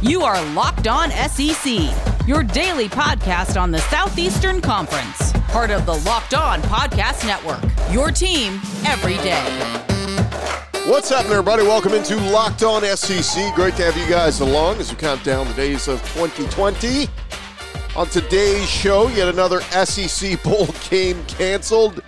You are Locked On SEC, your daily podcast on the Southeastern Conference, part of the Locked On Podcast Network. Your team every day. What's happening, everybody? Welcome into Locked On SEC. Great to have you guys along as we count down the days of 2020. On today's show, yet another SEC Bowl game canceled.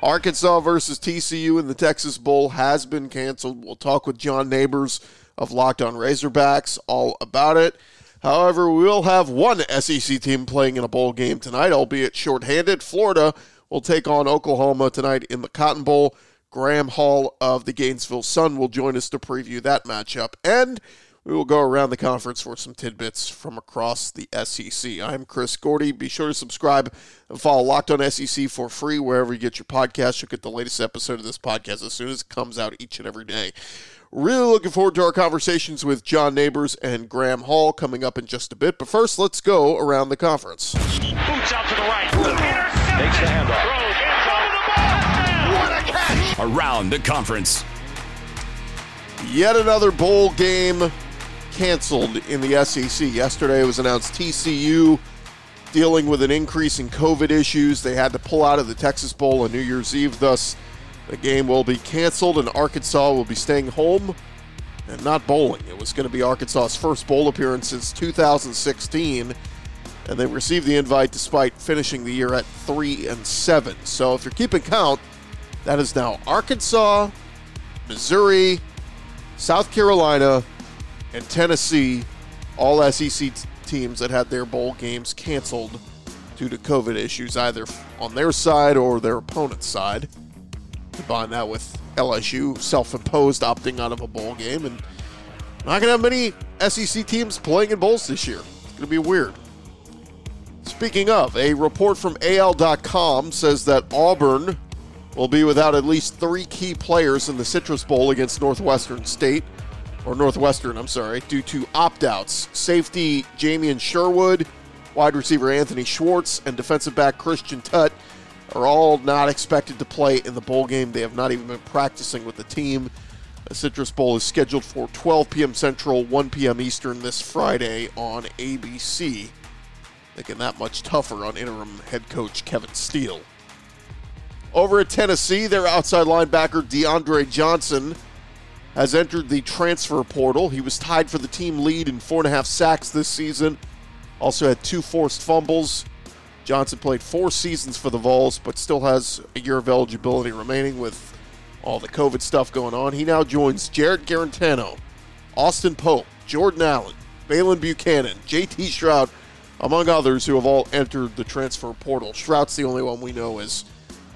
Arkansas versus TCU in the Texas Bowl has been canceled. We'll talk with John Neighbors of Locked On Razorbacks all about it. However, we will have one SEC team playing in a bowl game tonight, albeit shorthanded. Florida will take on Oklahoma tonight in the Cotton Bowl. Graham Hall of the Gainesville Sun will join us to preview that matchup. And we will go around the conference for some tidbits from across the SEC. I'm Chris Gordy. Be sure to subscribe and follow Locked On SEC for free wherever you get your podcast. You'll get the latest episode of this podcast as soon as it comes out each and every day. Really looking forward to our conversations with John Neighbors and Graham Hall coming up in just a bit. But first, let's go around the conference. Boots out to the right. Takes the handoff. What a catch! Around the conference. Yet another bowl game canceled in the SEC. Yesterday it was announced TCU dealing with an increase in COVID issues. They had to pull out of the Texas Bowl on New Year's Eve, thus the game will be canceled, and Arkansas will be staying home and not bowling. It was going to be Arkansas's first bowl appearance since 2016, and they received the invite despite finishing the year at three and seven. So, if you're keeping count, that is now Arkansas, Missouri, South Carolina, and Tennessee, all SEC teams that had their bowl games canceled due to COVID issues, either on their side or their opponent's side. Combine that with LSU self-imposed opting out of a bowl game, and not gonna have many SEC teams playing in bowls this year. It's gonna be weird. Speaking of, a report from AL.com says that Auburn will be without at least three key players in the Citrus Bowl against Northwestern State, or Northwestern, I'm sorry, due to opt-outs. Safety Jamien Sherwood, wide receiver Anthony Schwartz, and defensive back Christian Tutt are all not expected to play in the bowl game. They have not even been practicing with the team. The Citrus Bowl is scheduled for 12 p.m. Central, 1 p.m. Eastern this Friday on ABC. Making that much tougher on interim head coach Kevin Steele. Over at Tennessee, their outside linebacker DeAndre Johnson has entered the transfer portal. He was tied for the team lead in four and a half sacks this season. Also had two forced fumbles. Johnson played four seasons for the Vols, but still has a year of eligibility remaining with all the COVID stuff going on. He now joins Jarrett Guarantano, Austin Pope, Jordan Allen, Baylen Buchanan, JT Shrout, among others who have all entered the transfer portal. Shrout's the only one we know is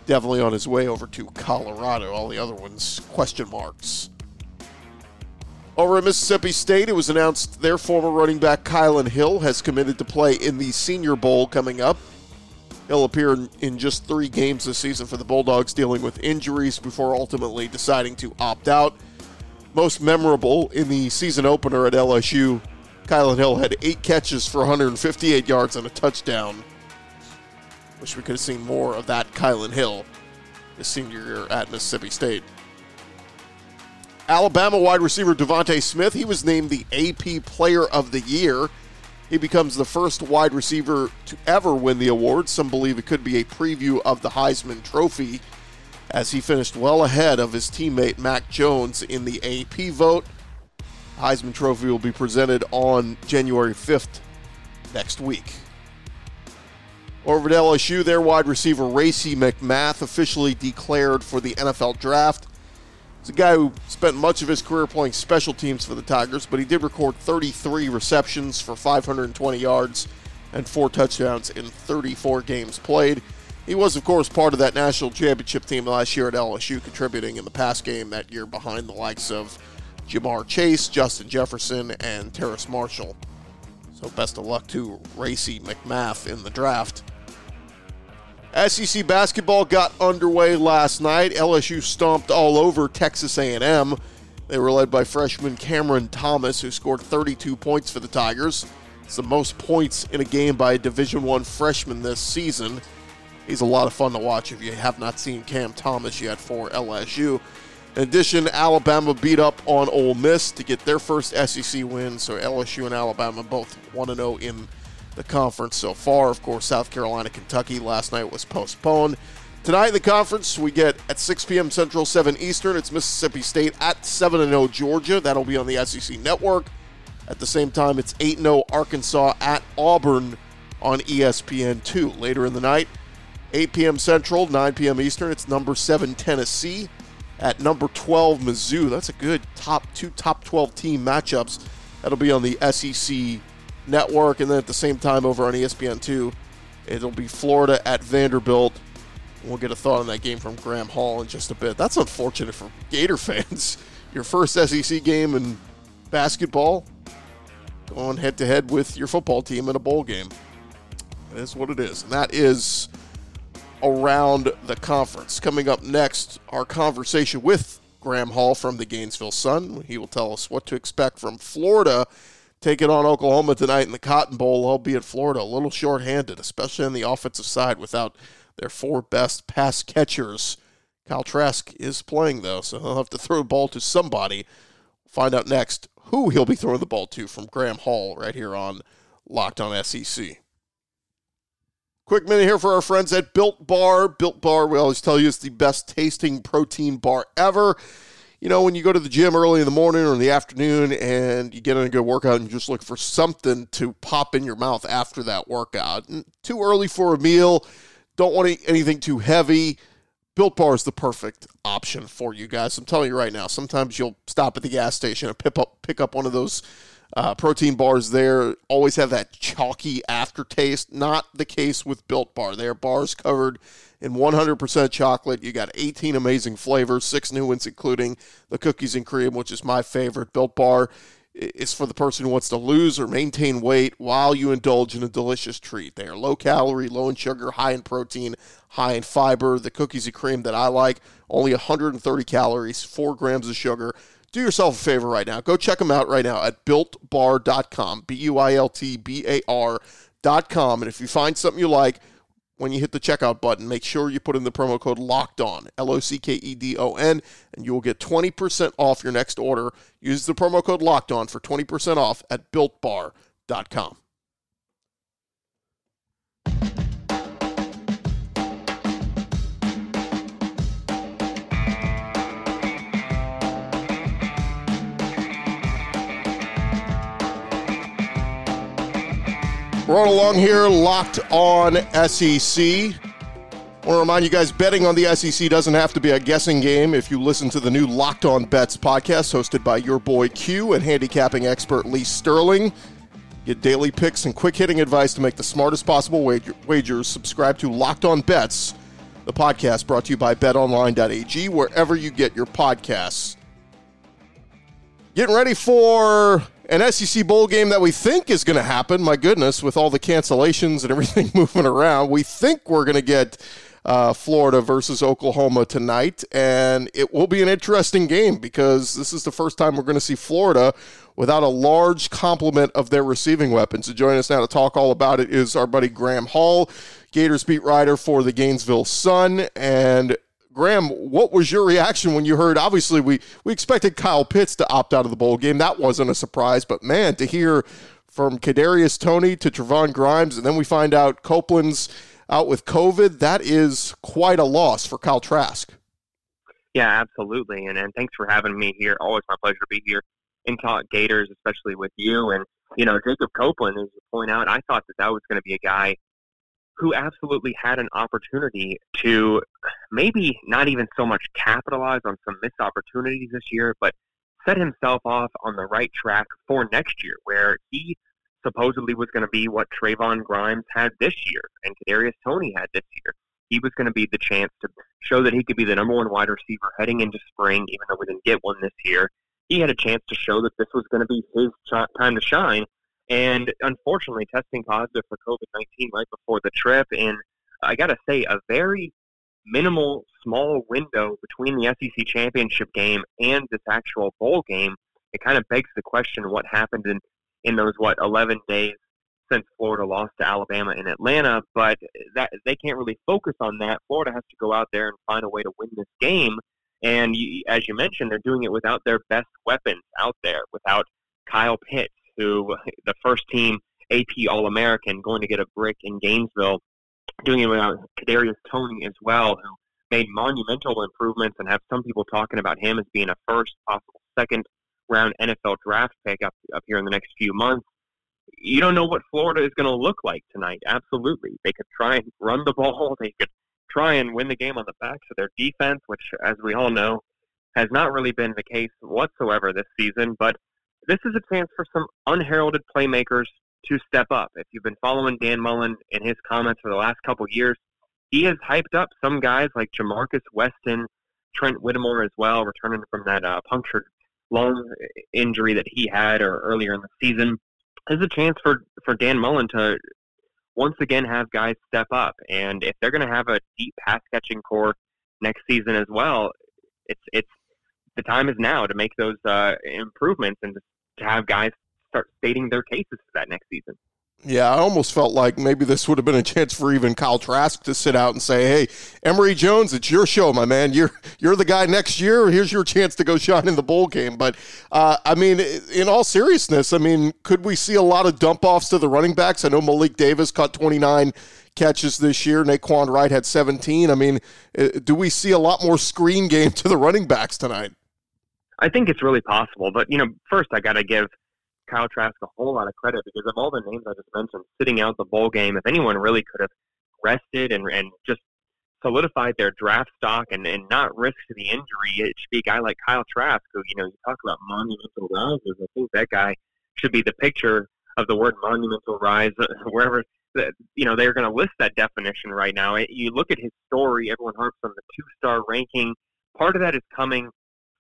definitely on his way over to Colorado. All the other ones, question marks. Over at Mississippi State, it was announced their former running back Kylan Hill has committed to play in the Senior Bowl coming up. He'll appear in just three games this season for the Bulldogs, dealing with injuries before ultimately deciding to opt out. Most memorable in the season opener at LSU, Kylan Hill had eight catches for 158 yards and a touchdown. Wish we could have seen more of that Kylan Hill his senior year at Mississippi State. Alabama wide receiver DeVonta Smith, he was named the AP Player of the Year. He becomes the first wide receiver to ever win the award. Some believe it could be a preview of the Heisman Trophy as he finished well ahead of his teammate Mac Jones in the AP vote. Heisman Trophy will be presented on January 5th next week. Over at LSU, their wide receiver Racey McMath officially declared for the NFL draft. He's a guy who spent much of his career playing special teams for the Tigers, but he did record 33 receptions for 520 yards and four touchdowns in 34 games played. He was, of course, part of that national championship team last year at LSU, contributing in the pass game that year behind the likes of Ja'Marr Chase, Justin Jefferson, and Terrace Marshall. So best of luck to Racey McMath in the draft. SEC basketball got underway last night. LSU stomped all over Texas A&M. They were led by freshman Cameron Thomas, who scored 32 points for the Tigers. It's the most points in a game by a Division One freshman this season. He's a lot of fun to watch if you have not seen Cam Thomas yet for LSU. In addition, Alabama beat up on Ole Miss to get their first SEC win. So LSU and Alabama both 1 0 in the conference so far. Of course, South Carolina, Kentucky last night was postponed. Tonight the conference, we get at 6 p.m. Central, 7 Eastern. It's Mississippi State at 7 0 Georgia. That'll be on the SEC Network. At the same time, it's 8 0 Arkansas at Auburn on ESPN2. Later in the night, 8 p.m. Central, 9 p.m. Eastern, it's number 7 Tennessee at number 12 Mizzou. That's a good top two top 12 team matchups. That'll be on the SEC network, and then at the same time over on ESPN2, it'll be Florida at Vanderbilt. We'll get a thought on that game from Graham Hall in just a bit. That's unfortunate for Gator fans. Your first SEC game in basketball, going head to head with your football team in a bowl game. That is what it is, and that is around the conference. Coming up next, our conversation with Graham Hall from the Gainesville Sun. He will tell us what to expect from Florida taking on Oklahoma tonight in the Cotton Bowl, albeit Florida a little short-handed, especially on the offensive side without their four best pass catchers. Kyle Trask is playing though, so he'll have to throw the ball to somebody. Find out next who he'll be throwing the ball to from Graham Hall right here on Locked on SEC. Quick minute here for our friends at Built Bar. Built Bar, we always tell you, it's the best tasting protein bar ever. You know, when you go to the gym early in the morning or in the afternoon and you get in a good workout and you just look for something to pop in your mouth after that workout. Too early for a meal, don't want anything too heavy. Built Bar is the perfect option for you guys. I'm telling you right now, sometimes you'll stop at the gas station and pick up, pick up one of those uh, protein bars there always have that chalky aftertaste. Not the case with Built Bar. They are bars covered in 100% chocolate. You got 18 amazing flavors, six new ones, including the cookies and cream, which is my favorite. Built Bar is for the person who wants to lose or maintain weight while you indulge in a delicious treat. They are low calorie, low in sugar, high in protein, high in fiber. The cookies and cream that I like, only 130 calories, 4 grams of sugar do yourself a favor right now. Go check them out right now at builtbar.com, B U I L T B A R.com. And if you find something you like, when you hit the checkout button, make sure you put in the promo code locked on, L O C K E D O N, and you will get 20% off your next order. Use the promo code locked on for 20% off at builtbar.com. Rolling along here, locked on SEC. I want to remind you guys betting on the SEC doesn't have to be a guessing game if you listen to the new Locked On Bets podcast hosted by your boy Q and handicapping expert Lee Sterling. Get daily picks and quick hitting advice to make the smartest possible wagers. Subscribe to Locked On Bets, the podcast brought to you by betonline.ag, wherever you get your podcasts. Getting ready for an SEC bowl game that we think is going to happen. My goodness, with all the cancellations and everything moving around, we think we're going to get uh, Florida versus Oklahoma tonight, and it will be an interesting game because this is the first time we're going to see Florida without a large complement of their receiving weapons. To join us now to talk all about it is our buddy Graham Hall, Gators beat writer for the Gainesville Sun, and Graham, what was your reaction when you heard? Obviously, we we expected Kyle Pitts to opt out of the bowl game. That wasn't a surprise, but man, to hear from Kadarius Toney to Trevon Grimes, and then we find out Copeland's out with COVID. That is quite a loss for Kyle Trask. Yeah, absolutely, and and thanks for having me here. Always my pleasure to be here and talk Gators, especially with you. And you know, Jacob Copeland, as you point out, I thought that that was going to be a guy who absolutely had an opportunity to maybe not even so much capitalize on some missed opportunities this year, but set himself off on the right track for next year, where he supposedly was going to be what Trevon Grimes had this year and Kadarius Toney had this year. He was going to be the chance to show that he could be the number one wide receiver heading into spring, even though we didn't get one this year. He had a chance to show that this was going to be his time to shine, and unfortunately testing positive for COVID 19 right before the trip. And I got to say, a very minimal, small window between the SEC championship game and this actual bowl game. It kind of begs the question what happened in, in those, what, 11 days since Florida lost to Alabama in Atlanta, but that they can't really focus on that. Florida has to go out there and find a way to win this game. And you, as you mentioned, they're doing it without their best weapons out there, without Kyle Pitts, who the first team AP All American, going to get a brick in Gainesville, doing it without Kadarius Toney as well, who made monumental improvements and have some people talking about him as being a first, possible second round NFL draft pick up up here in the next few months. You don't know what Florida is going to look like tonight. Absolutely, they could try and run the ball. They could try and win the game on the backs of their defense, which, as we all know, has not really been the case whatsoever this season. But this is a chance for some unheralded playmakers to step up. If you've been following Dan Mullen and his comments for the last couple years, he has hyped up some guys like Ja'Markis Weston, Trent Whittemore as well, returning from that uh, punctured lung injury that he had or earlier in the season. There's a chance for, for Dan Mullen to once again have guys step up. And if they're going to have a deep pass catching core next season as well, it's it's the time is now to make those uh, improvements and have guys start stating their cases for that next season. Yeah, I almost felt like maybe this would have been a chance for even Kyle Trask to sit out and say, "Hey, Emory Jones, it's your show, my man. You're you're the guy next year. Here's your chance to go shine in the bowl game." But uh, I mean, in all seriousness, I mean, could we see a lot of dump offs to the running backs? I know Malik Davis caught 29 catches this year. Nay'Quan Wright had 17. I mean, uh, do we see a lot more screen game to the running backs tonight? I think it's really possible, but you know, first I got to give Kyle Trask a whole lot of credit because of all the names I just mentioned sitting out the bowl game. If anyone really could have rested and, and just solidified their draft stock and, and not risk the injury, it should be a guy like Kyle Trask, who, you know, you talk about monumental rises. I think that guy should be the picture of the word monumental rise uh, wherever you know they're going to list that definition right now. You look at his story; everyone harps on the two-star ranking. Part of that is coming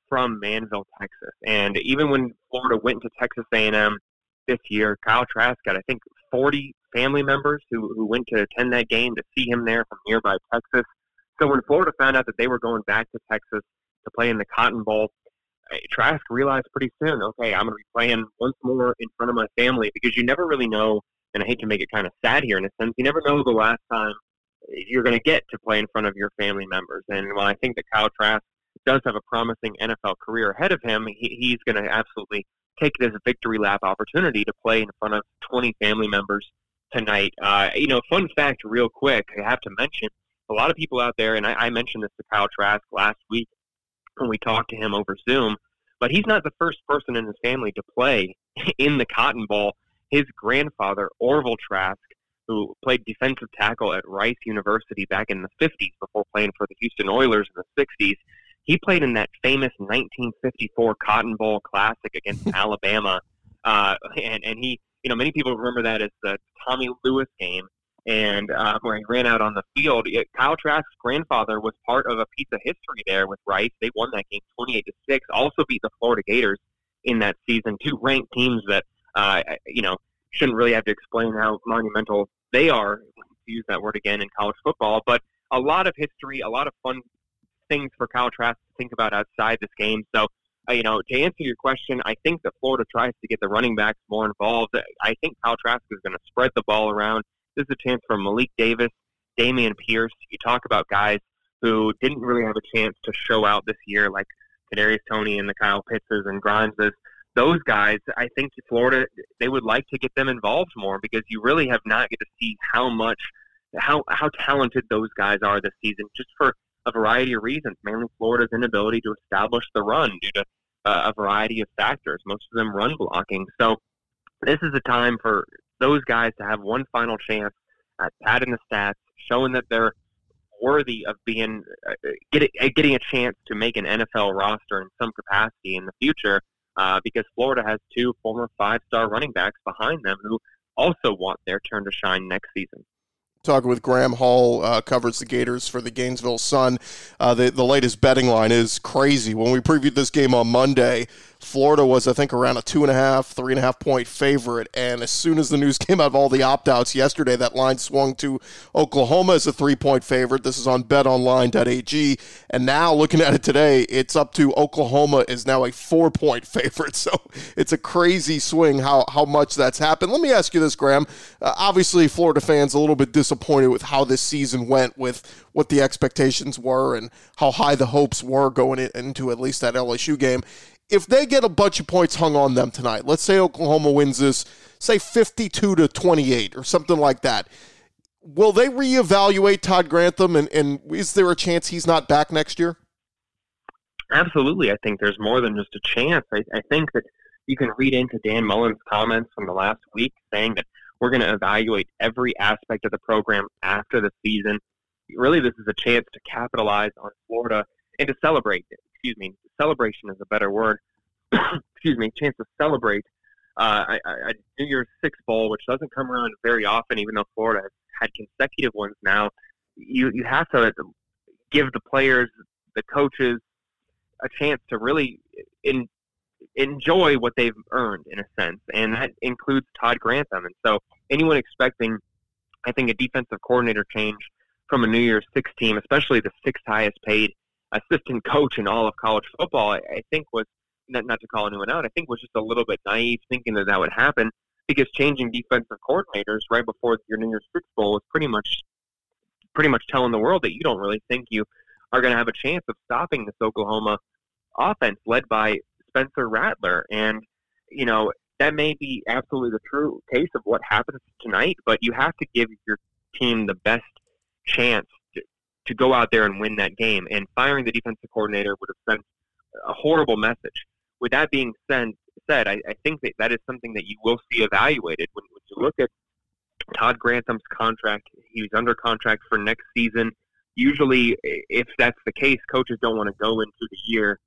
from Manvel, Texas. And even when Florida went to Texas A&M this year, Kyle Trask got I think 40 family members who, who went to attend that game to see him there from nearby Texas. So when Florida found out that they were going back to Texas to play in the Cotton Bowl, eh, Trask realized pretty soon, okay, I'm going to be playing once more in front of my family because you never really know, and I hate to make it kind of sad here in a sense, you never know the last time you're going to get to play in front of your family members. And while I think that Kyle Trask does have a promising NFL career ahead of him, he, he's going to absolutely take it as a victory lap opportunity to play in front of 20 family members tonight. Uh, you know, fun fact, real quick, I have to mention a lot of people out there, and I, I mentioned this to Kyle Trask last week when we talked to him over Zoom, but he's not the first person in his family to play in the Cotton Bowl. His grandfather, Orville Trask, who played defensive tackle at Rice University back in the 50s before playing for the Houston Oilers in the 60s, he played in that famous 1954 Cotton Bowl Classic against Alabama, uh, and and he, you know, many people remember that as the Tommy Lewis game, and uh, where he ran out on the field. It, Kyle Trask's grandfather was part of a piece of history there with Rice. They won that game 28 to six. Also beat the Florida Gators in that season. Two ranked teams that, uh, you know, shouldn't really have to explain how monumental they are. To use that word again in college football, but a lot of history, a lot of fun things for Kyle Trask to think about outside this game. So, uh, you know, to answer your question, I think that Florida tries to get the running backs more involved. I think Kyle Trask is going to spread the ball around. This is a chance for Malik Davis, Dameon Pierce. You talk about guys who didn't really have a chance to show out this year, like Kadarius Toney and the Kyle Pittses and Grimeses. Those guys, I think Florida, they would like to get them involved more because you really have not get to see how much, how how talented those guys are this season. Just for a variety of reasons, mainly Florida's inability to establish the run due to uh, a variety of factors, most of them run blocking. So this is a time for those guys to have one final chance at padding the stats, showing that they're worthy of being uh, getting, uh, getting a chance to make an NFL roster in some capacity in the future. Uh, because Florida has two former five-star running backs behind them who also want their turn to shine next season talking with Graham Hall, uh, covers the Gators for the Gainesville Sun. Uh, the, the latest betting line is crazy. When we previewed this game on Monday, Florida was, I think, around a two and a half, three and a half point favorite. And as soon as the news came out of all the opt outs yesterday, that line swung to Oklahoma as a three point favorite. This is on betonline.ag. And now looking at it today, it's up to Oklahoma is now a four point favorite. So it's a crazy swing how, how much that's happened. Let me ask you this, Graham. Uh, obviously, Florida fans a little bit disappointed with how this season went, with what the expectations were and how high the hopes were going into at least that LSU game if they get a bunch of points hung on them tonight, let's say Oklahoma wins this, say 52 to 28 or something like that, will they reevaluate Todd Grantham and, and is there a chance he's not back next year? Absolutely. I think there's more than just a chance. I, I think that you can read into Dan Mullen's comments from the last week saying that we're going to evaluate every aspect of the program after the season. Really, this is a chance to capitalize on Florida and to celebrate. Excuse me, celebration is a better word. excuse me, chance to celebrate uh, a, a New Year's Six bowl, which doesn't come around very often, even though Florida has had consecutive ones now. You you have to give the players, the coaches, a chance to really in, enjoy what they've earned in a sense, and that includes Todd Grantham. And so, anyone expecting, I think, a defensive coordinator change from a New Year's Six team, especially the sixth highest paid assistant coach in all of college football, I, I think was not, not to call anyone out. I think was just a little bit naive thinking that that would happen because changing defensive coordinators right before your New Year's Six Bowl is pretty much pretty much telling the world that you don't really think you are going to have a chance of stopping this Oklahoma offense led by Spencer Rattler. And you know that may be absolutely the true case of what happens tonight, but you have to give your team the best chance to go out there and win that game. And firing the defensive coordinator would have sent a horrible message. With that being said, said I, I think that that is something that you will see evaluated when, when you look at Todd Grantham's contract. He's under contract for next season. Usually, if that's the case, coaches don't want to go into the year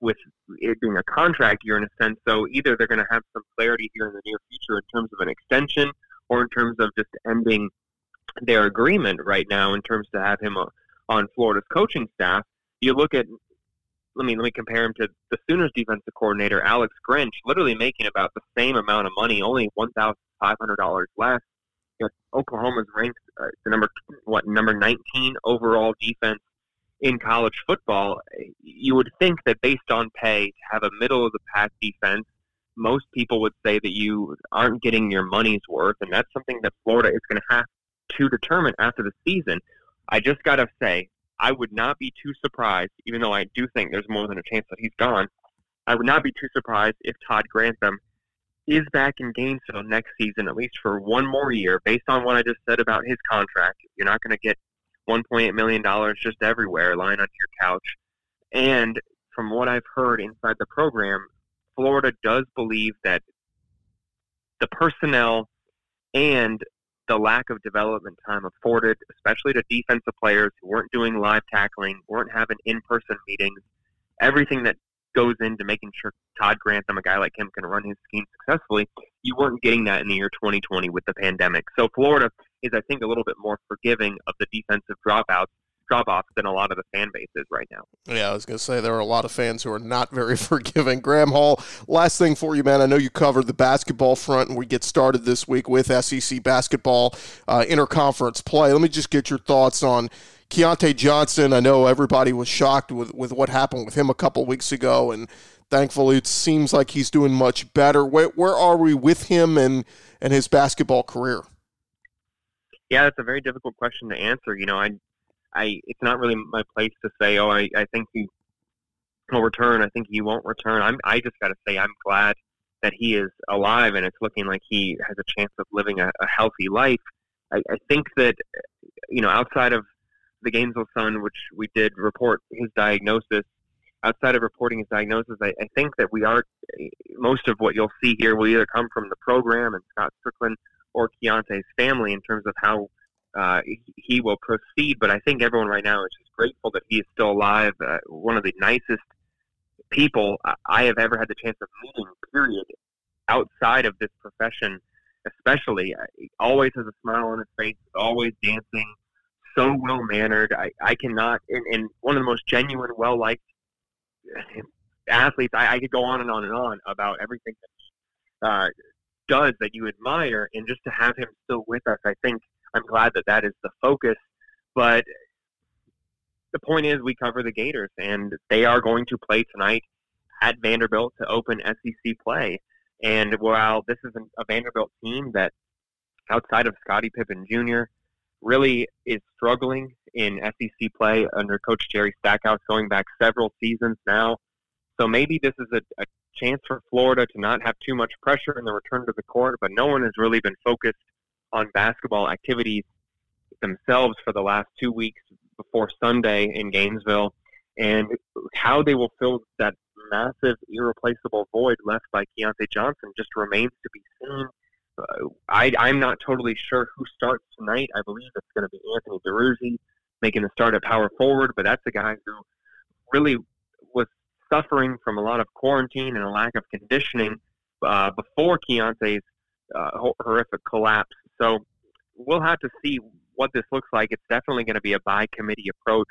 with it being a contract year in a sense. So either they're going to have some clarity here in the near future in terms of an extension or in terms of just ending their agreement right now in terms to have him uh, on Florida's coaching staff. You look at let me let me compare him to the Sooners defensive coordinator Alex Grinch, literally making about the same amount of money, only one thousand five hundred dollars less. You know, Oklahoma's ranked uh, the number what number nineteen overall defense in college football. You would think that based on pay, to have a middle of the pack defense, most people would say that you aren't getting your money's worth, and that's something that Florida is going to have to determine after the season. I just got to say, I would not be too surprised, even though I do think there's more than a chance that he's gone. I would not be too surprised if Todd Grantham is back in Gainesville next season, at least for one more year, based on what I just said about his contract. You're not going to get $1.8 million just everywhere lying on your couch. And from what I've heard inside the program, Florida does believe that the personnel and the lack of development time afforded, especially to defensive players who weren't doing live tackling, weren't having in-person meetings, everything that goes into making sure Todd Grantham, a guy like him, can run his scheme successfully. You weren't getting that in the year 2020 with the pandemic. So Florida is, I think, a little bit more forgiving of the defensive dropouts drop off than a lot of the fan bases right now. Yeah, I was going to say there are a lot of fans who are not very forgiving. Graham Hall, last thing for you, man. I know you covered the basketball front, and we get started this week with SEC basketball uh, interconference play. Let me just get your thoughts on Keyontae Johnson. I know everybody was shocked with, with what happened with him a couple weeks ago, and thankfully it seems like he's doing much better. Where, where are we with him and, and his basketball career? Yeah, that's a very difficult question to answer. You know, I I it's not really my place to say, oh, I, I think he will return. I think he won't return. I'm I just got to say I'm glad that he is alive and it's looking like he has a chance of living a, a healthy life. I, I think that you know outside of the Gainesville Sun, which we did report his diagnosis. Outside of reporting his diagnosis, I, I think that we are most of what you'll see here will either come from the program and Scott Stricklin or Keyontae's family in terms of how uh, he will proceed. But I think everyone right now is just grateful that he is still alive. Uh, one of the nicest people I have ever had the chance of meeting, period, outside of this profession, especially. He always has a smile on his face, always dancing, so well mannered. I, I cannot, and, and one of the most genuine, well liked athletes. I, I could go on and on and on about everything that he uh, does that you admire, and just to have him still with us, I think I'm glad that that is the focus. But the point is, we cover the Gators, and they are going to play tonight at Vanderbilt to open SEC play. And while this is a Vanderbilt team that, outside of Scottie Pippen Jr., really is struggling in SEC play under Coach Jerry Stackhouse going back several seasons now. So maybe this is a, a chance for Florida to not have too much pressure in the return to the court, but no one has really been focused on basketball activities themselves for the last two weeks before Sunday in Gainesville. And how they will fill that massive, irreplaceable void left by Keyontae Johnson just remains to be seen. Uh, I, I'm not totally sure who starts tonight. I believe it's going to be Anthony Duruji making the start at power forward, but that's a guy who really was suffering from a lot of quarantine and a lack of conditioning uh, before Keyontae's uh, horrific collapse. So we'll have to see what this looks like. It's definitely going to be a by committee approach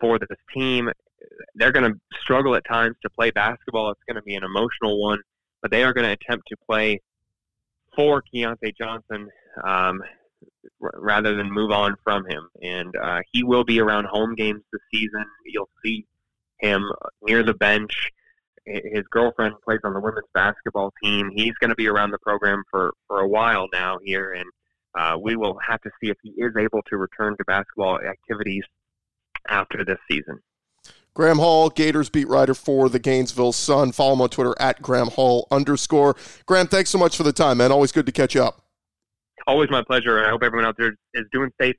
for this team. They're going to struggle at times to play basketball. It's going to be an emotional one, but they are going to attempt to play for Keyontae Johnson um, r- rather than move on from him. And uh, he will be around home games this season. You'll see him near the bench. His girlfriend plays on the women's basketball team. He's going to be around the program for, for a while now here, and uh, we will have to see if he is able to return to basketball activities after this season. Graham Hall, Gators beat writer for the Gainesville Sun. Follow him on Twitter at Graham Hall underscore. Graham, thanks so much for the time, man. Always good to catch up. Always my pleasure. I hope everyone out there is doing safe,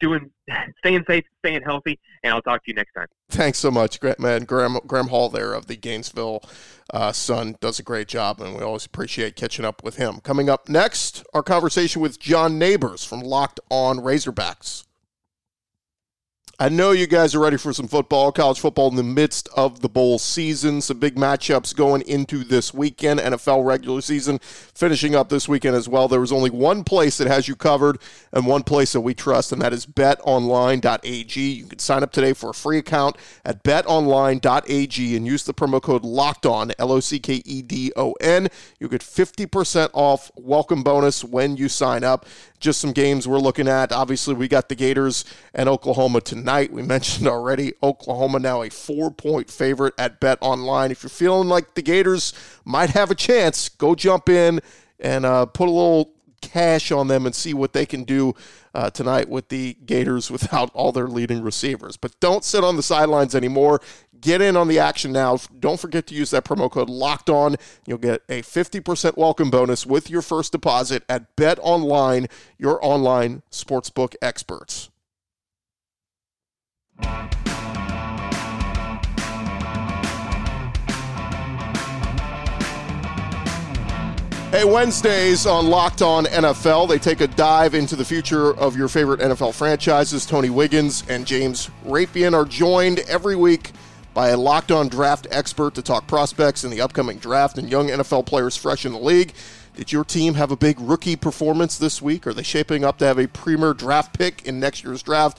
doing, staying safe, staying healthy, and I'll talk to you next time. Thanks so much, man. Graham, Graham Hall there of the Gainesville uh, Sun does a great job, and we always appreciate catching up with him. Coming up next, our conversation with John Neighbors from Locked On Razorbacks. I know you guys are ready for some football, college football in the midst of the bowl season. Some big matchups going into this weekend. NFL regular season finishing up this weekend as well. There was only one place that has you covered and one place that we trust, and that is betonline.ag. You can sign up today for a free account at betonline.ag and use the promo code locked on, L O C K E D O N. You get 50% off welcome bonus when you sign up just some games we're looking at. Obviously, we got the Gators and Oklahoma tonight. We mentioned already Oklahoma now a four point favorite at Bet Online. If you're feeling like the Gators might have a chance, go jump in and uh, put a little cash on them and see what they can do uh, tonight with the Gators without all their leading receivers. But don't sit on the sidelines anymore. Get in on the action now. Don't forget to use that promo code locked on. You'll get a 50% welcome bonus with your first deposit at Bet Online, your online sportsbook experts. Hey, Wednesdays on Locked On NFL, they take a dive into the future of your favorite NFL franchises. Tony Wiggins and James Rapien are joined every week by a Locked On draft expert to talk prospects in the upcoming draft and young NFL players fresh in the league. Did your team have a big rookie performance this week? Are they shaping up to have a premier draft pick in next year's draft?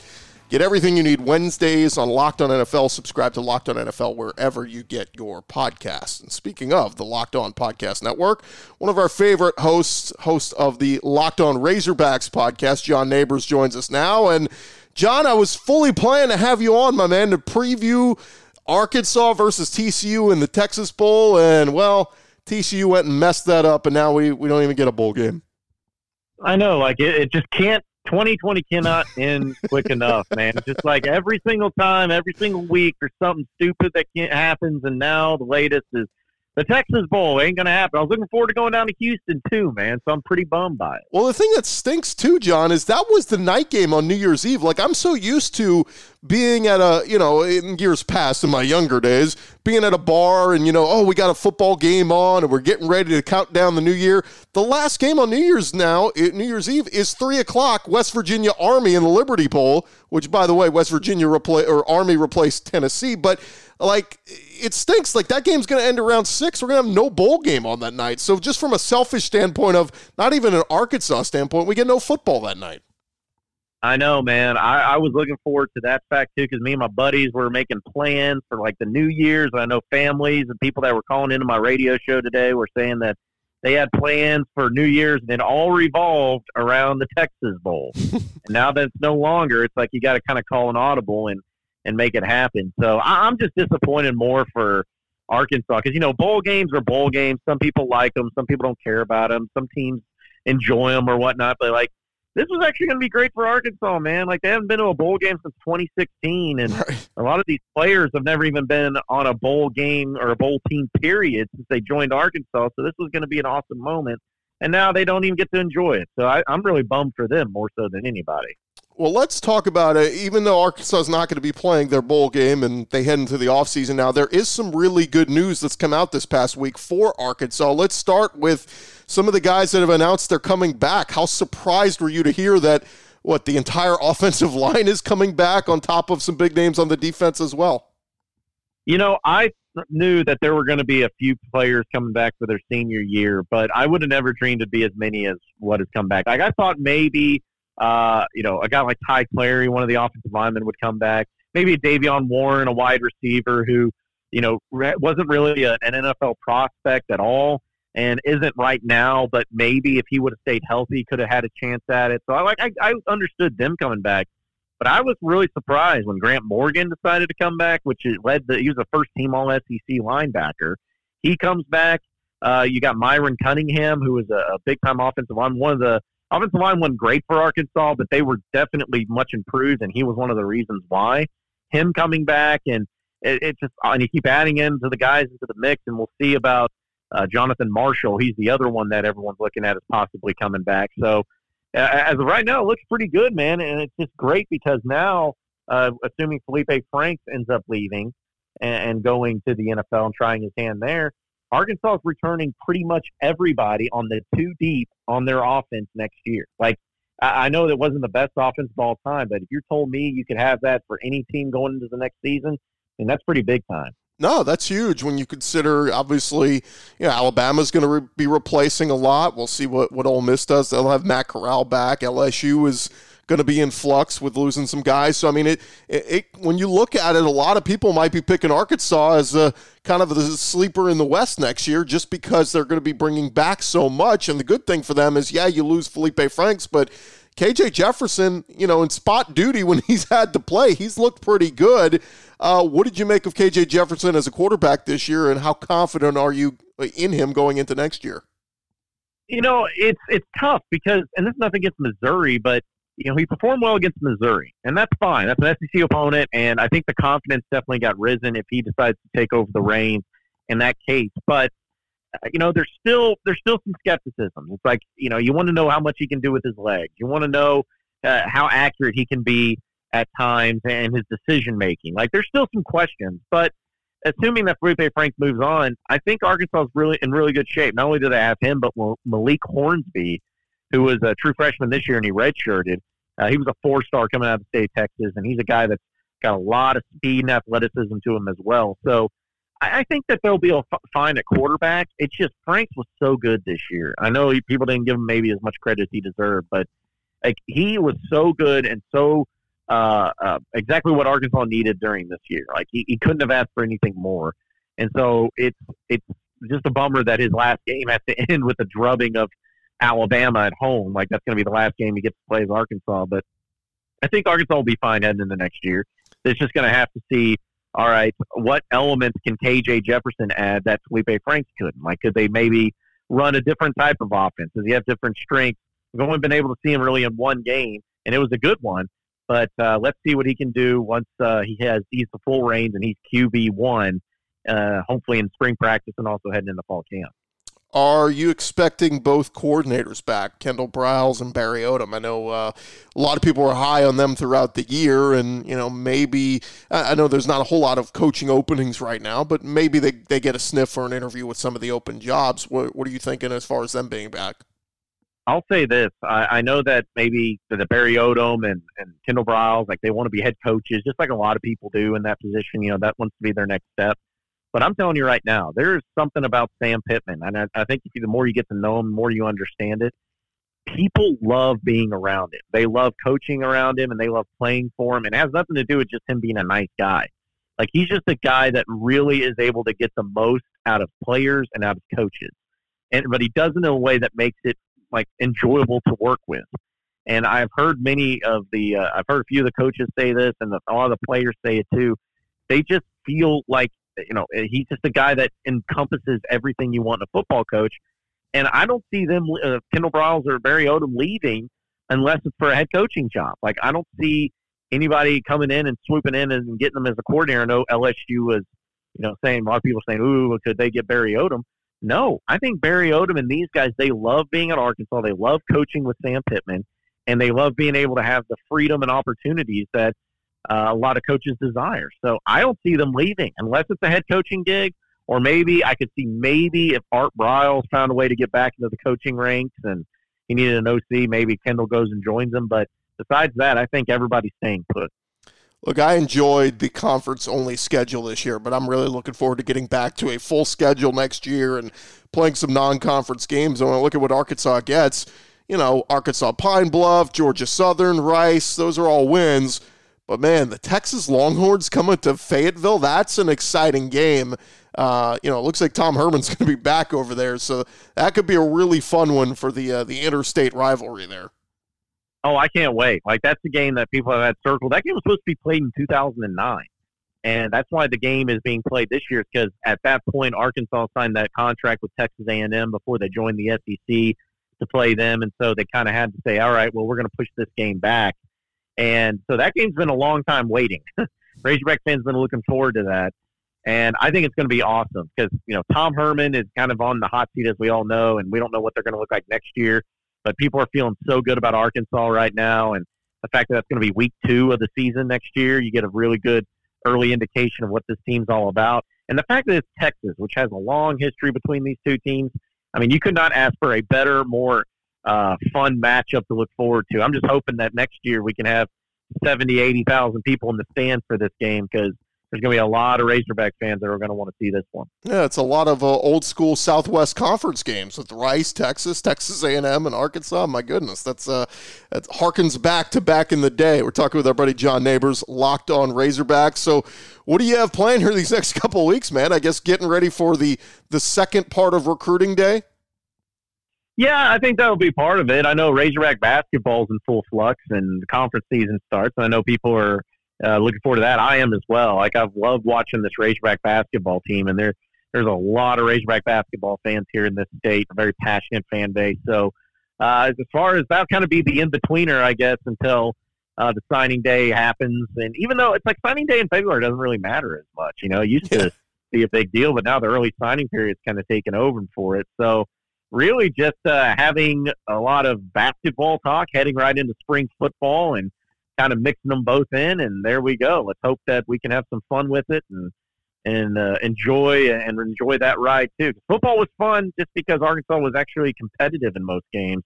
Get everything you need Wednesdays on Locked On NFL. Subscribe to Locked On NFL wherever you get your podcasts. And speaking of the Locked On Podcast Network, one of our favorite hosts, host of the Locked On Razorbacks podcast, John Neighbors, joins us now. And John, I was fully planning to have you on, my man, to preview Arkansas versus TCU in the Texas Bowl. And, well, TCU went and messed that up, and now we, we don't even get a bowl game. I know, like it, it just can't 2020 cannot end quick enough, man. Just like every single time, every single week, there's something stupid that happens, and now the latest is the Texas Bowl ain't gonna happen. I was looking forward to going down to Houston too, man. So I'm pretty bummed by it. Well, the thing that stinks too, John, is that was the night game on New Year's Eve. Like I'm so used to being at a, you know, in years past in my younger days, being at a bar and you know, oh, we got a football game on and we're getting ready to count down the new year. The last game on New Year's now, New Year's Eve, is three o'clock. West Virginia Army in the Liberty Bowl, which by the way, West Virginia repla- or Army replaced Tennessee, but like it stinks. Like that game's going to end around six. We're going to have no bowl game on that night. So just from a selfish standpoint of not even an Arkansas standpoint, we get no football that night. I know, man. I, I was looking forward to that fact too, because me and my buddies were making plans for like the New Year's. I know families and people that were calling into my radio show today were saying that they had plans for New Year's, and it all revolved around the Texas Bowl. and now that it's no longer, it's like you got to kind of call an audible and and make it happen. So I, I'm just disappointed more for Arkansas because you know bowl games are bowl games. Some people like them, some people don't care about them. Some teams enjoy them or whatnot, but like this was actually going to be great for Arkansas, man. Like they haven't been to a bowl game since 2016, and right. a lot of these players have never even been on a bowl game or a bowl team period since they joined Arkansas. So this was going to be an awesome moment, and now they don't even get to enjoy it. So I, I'm really bummed for them more so than anybody. Well, let's talk about it. Even though Arkansas is not going to be playing their bowl game and they head into the offseason now, there is some really good news that's come out this past week for Arkansas. Let's start with some of the guys that have announced they're coming back. How surprised were you to hear that, what, the entire offensive line is coming back on top of some big names on the defense as well? You know, I knew that there were going to be a few players coming back for their senior year, but I would have never dreamed it'd be as many as what has come back. Like, I thought maybe – uh, you know, a guy like Ty Clary, one of the offensive linemen, would come back. Maybe a De'Vion Warren, a wide receiver who, you know, wasn't really a, an NFL prospect at all and isn't right now, but maybe if he would have stayed healthy, could have had a chance at it. So I like I, I understood them coming back, but I was really surprised when Grant Morgan decided to come back, which led the he was a first team All SEC linebacker. He comes back. Uh, you got Myron Cunningham, who was a, a big time offensive line, one of the offensive line wasn't great for Arkansas, but they were definitely much improved, and he was one of the reasons why. Him coming back, and it, it just and you keep adding into the guys into the mix, and we'll see about uh, Jonathan Marshall. He's the other one that everyone's looking at as possibly coming back. So uh, as of right now, it looks pretty good, man, and it's just great because now, uh, assuming Felipe Franks ends up leaving and, and going to the NFL and trying his hand there, Arkansas is returning pretty much everybody on the two deep on their offense next year. Like, I know that wasn't the best offense of all time, but if you told me you could have that for any team going into the next season, mean, that's pretty big time. No, that's huge when you consider obviously, you know, Alabama's going to re- be replacing a lot. We'll see what what Ole Miss does. They'll have Matt Corral back. LSU is going to be in flux with losing some guys. So I mean, it, it, it, when you look at it, a lot of people might be picking Arkansas as a kind of the sleeper in the West next year, just because they're going to be bringing back so much. And the good thing for them is, yeah, you lose Felipe Franks, but KJ Jefferson, you know, in spot duty when he's had to play, he's looked pretty good. Uh, what did you make of KJ Jefferson as a quarterback this year, and how confident are you in him going into next year? You know, it's it's tough because, and this is nothing against Missouri, but you know, he performed well against Missouri, and that's fine. That's an SEC opponent, and I think the confidence definitely got risen if he decides to take over the reins in that case. But uh, you know, there's still there's still some skepticism. It's like you know, you want to know how much he can do with his legs. You want to know uh, how accurate he can be at times and his decision making. Like, there's still some questions, but assuming that Felipe Frank moves on, I think Arkansas is really in really good shape. Not only do they have him, but Malik Hornsby who was a true freshman this year and he redshirted. Uh, he was a four star coming out of the state of Texas, and he's a guy that's got a lot of speed and athleticism to him as well. So I, I think that they'll be able to find a quarterback. It's just Franks was so good this year. I know he, people didn't give him maybe as much credit as he deserved, but like he was so good and so uh, uh, exactly what Arkansas needed during this year. Like he, he couldn't have asked for anything more. And so it's it's just a bummer that his last game has to end with a drubbing of Alabama at home. Like that's going to be the last game he gets to play as Arkansas. But I think Arkansas will be fine heading into next year. It's just going to have to see. All right, what elements can KJ Jefferson add that Felipe Franks couldn't? Like, could they maybe run a different type of offense? Does he have different strengths? We've only been able to see him really in one game, and it was a good one. But uh, let's see what he can do once uh, he has he's the full reins and he's QB one, uh, hopefully in spring practice and also heading into fall camp. Are you expecting both coordinators back, Kendall Briles and Barry Odom? I know uh, a lot of people were high on them throughout the year, and you know maybe I know there's not a whole lot of coaching openings right now, but maybe they, they get a sniff for an interview with some of the open jobs. What, what are you thinking as far as them being back? I'll say this: I, I know that maybe the Barry Odom and, and Kendall Briles, like they want to be head coaches, just like a lot of people do in that position. You know, that wants to be their next step. But I'm telling you right now, there is something about Sam Pittman, and I, I think you, the more you get to know him, the more you understand it. people love being around him. They love coaching around him and they love playing for him. And it has nothing to do with just him being a nice guy. Like he's just a guy that really is able to get the most out of players and out of coaches. And but he does it in a way that makes it like enjoyable to work with. And I've heard many of the uh, I've heard a few of the coaches say this, and the, a lot of the players say it too. They just feel like you know he's just a guy that encompasses everything you want in a football coach. And I don't see them uh, Kendall Briles or Barry Odom leaving unless it's for a head coaching job. Like I don't see anybody coming in and swooping in and getting them as a coordinator. I know LSU was, you know, saying a lot of people saying, "Ooh, could they get Barry Odom?" No, I think Barry Odom and these guys they love being at Arkansas. They love coaching with Sam Pittman, and they love being able to have the freedom and opportunities that uh, a lot of coaches desire. So I don't see them leaving unless it's a head coaching gig, or maybe I could see maybe if Art Briles found a way to get back into the coaching ranks and he needed an OC, maybe Kendal goes and joins him. But besides that, I think everybody's staying put. Look, I enjoyed the conference only schedule this year, but I'm really looking forward to getting back to a full schedule next year and playing some non conference games. And when I look at what Arkansas gets, you know, Arkansas Pine Bluff, Georgia Southern, Rice, those are all wins. But man, the Texas Longhorns coming to Fayetteville, that's an exciting game. Uh, you know, it looks like Tom Herman's going to be back over there, so that could be a really fun one for the uh, the interstate rivalry there. Oh, I can't wait. Like that's the game that people have had circled. That game was supposed to be played in 2009. And that's why the game is being played this year because at that point Arkansas signed that contract with Texas A&M before they joined the SEC to play them, and so they kind of had to say, "All right, well, we're going to push this game back." And so that game's been a long time waiting. Razorback fans have been looking forward to that, and I think it's going to be awesome because you know Tom Herman is kind of on the hot seat as we all know, and we don't know what they're going to look like next year. But people are feeling so good about Arkansas right now, and the fact that that's going to be week two of the season next year, you get a really good early indication of what this team's all about. And the fact that it's Texas, which has a long history between these two teams, I mean, you could not ask for a better, more uh, fun matchup to look forward to. I'm just hoping that next year we can have 70, 80,000 people in the stands for this game because there's going to be a lot of Razorback fans that are going to want to see this one. Yeah, it's a lot of uh, old school Southwest Conference games with Rice, Texas, Texas A&M, and Arkansas. My goodness, that's uh, that harkens back to back in the day. We're talking with our buddy John Neighbors, locked on Razorbacks. So, what do you have planned here these next couple weeks, man? I guess getting ready for the the second part of recruiting day. Yeah, I think that'll be part of it. I know Razorback basketball's in full flux, and the conference season starts. And I know people are uh, looking forward to that. I am as well. Like I've loved watching this Razorback basketball team, and there there's a lot of Razorback basketball fans here in this state. A very passionate fan base. So uh, as far as that'll kind of be the in betweener, I guess, until uh, the signing day happens. And even though it's like signing day in February doesn't really matter as much, you know, it used to be a big deal, but now the early signing period's kind of taken over for it. So really just uh, having a lot of basketball talk heading right into spring football and kind of mixing them both in, and there we go. Let's hope that we can have some fun with it and and uh, enjoy and enjoy that ride too. Football was fun just because Arkansas was actually competitive in most games.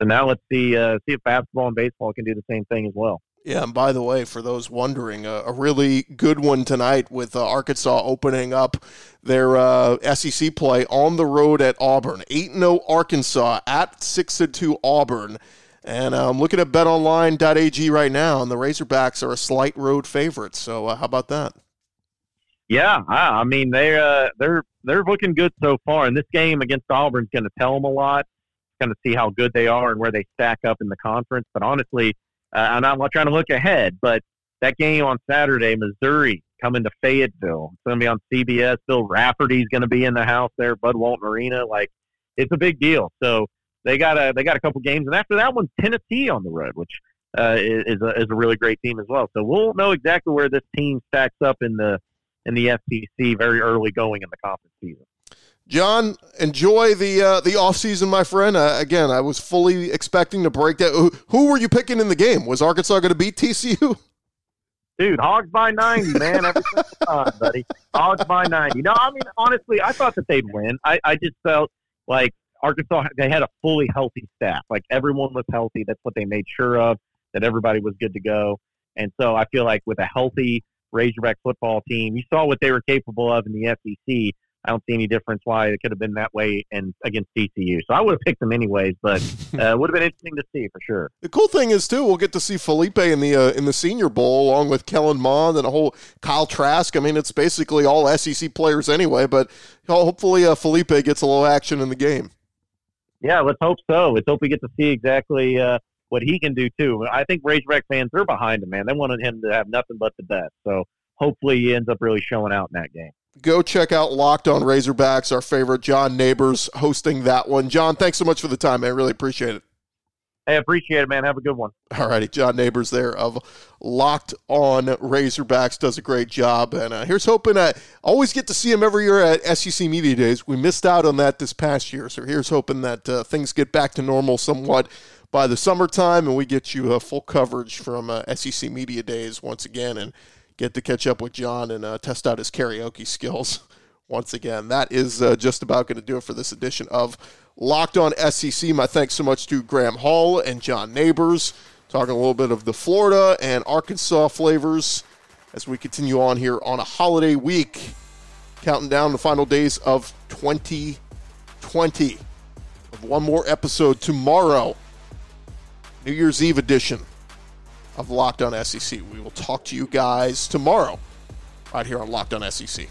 So now let's see uh, see if basketball and baseball can do the same thing as well. Yeah, and by the way, for those wondering, uh, a really good one tonight with uh, Arkansas opening up their uh, SEC play on the road at Auburn. 8 0 Arkansas at 6 2 Auburn. And I'm looking at betonline.ag right now, and the Razorbacks are a slight road favorite. So uh, how about that? Yeah, I mean they're uh, they're they're looking good so far, and this game against Auburn's going to tell them a lot. Going to see how good they are and where they stack up in the conference. But honestly, uh, I'm not trying to look ahead, but that game on Saturday, Missouri coming to Fayetteville. It's going to be on CBS. Bill Raftery's going to be in the house there. Bud Walton Arena, like it's a big deal. So they got a they got a couple games, and after that one, Tennessee on the road, which uh, is a, is a really great team as well. So we'll know exactly where this team stacks up in the in the SEC very early going in the conference season. John, enjoy the uh, the off season, my friend. Uh, again, I was fully expecting to break that. Who, who were you picking in the game? Was Arkansas going to beat TCU? Dude, Hogs by ninety, man. Every time, buddy. Hogs by ninety. No, I mean honestly, I thought that they'd win. I, I just felt like Arkansas they had a fully healthy staff. Like everyone was healthy. That's what they made sure of. That everybody was good to go. And so I feel like with a healthy Razorback football team, you saw what they were capable of in the SEC. I don't see any difference why it could have been that way and against TCU. So I would have picked them anyways, but uh, would have been interesting to see for sure. The cool thing is too, we'll get to see Feleipe in the uh, in the Senior Bowl along with Kellen Mond and a whole Kyle Trask. I mean, it's basically all SEC players anyway, but hopefully uh, Feleipe gets a little action in the game. Yeah, let's hope so. Let's hope we get to see exactly uh, what he can do too. I think Razorback fans are behind him, man. They wanted him to have nothing but the best. So hopefully he ends up really showing out in that game go check out Locked on Razorbacks, our favorite John Neighbors hosting that one. John, thanks so much for the time, man. Really appreciate it. Hey, appreciate it, man. Have a good one. All righty. John Neighbors there of Locked on Razorbacks does a great job. And uh, here's hoping I always get to see him every year at SEC Media Days. We missed out on that this past year. So here's hoping that uh, things get back to normal somewhat by the summertime and we get you uh, full coverage from uh, SEC Media Days once again. And get to catch up with John and uh, test out his karaoke skills once again. That is uh, just about going to do it for this edition of Locked On SEC. My thanks so much to Graham Hall and John Neighbors, talking a little bit of the Florida and Arkansas flavors as we continue on here on a holiday week, counting down the final days of 2020. One more episode tomorrow, New Year's Eve edition of Locked On SEC. We will talk to you guys tomorrow right here on Locked On SEC.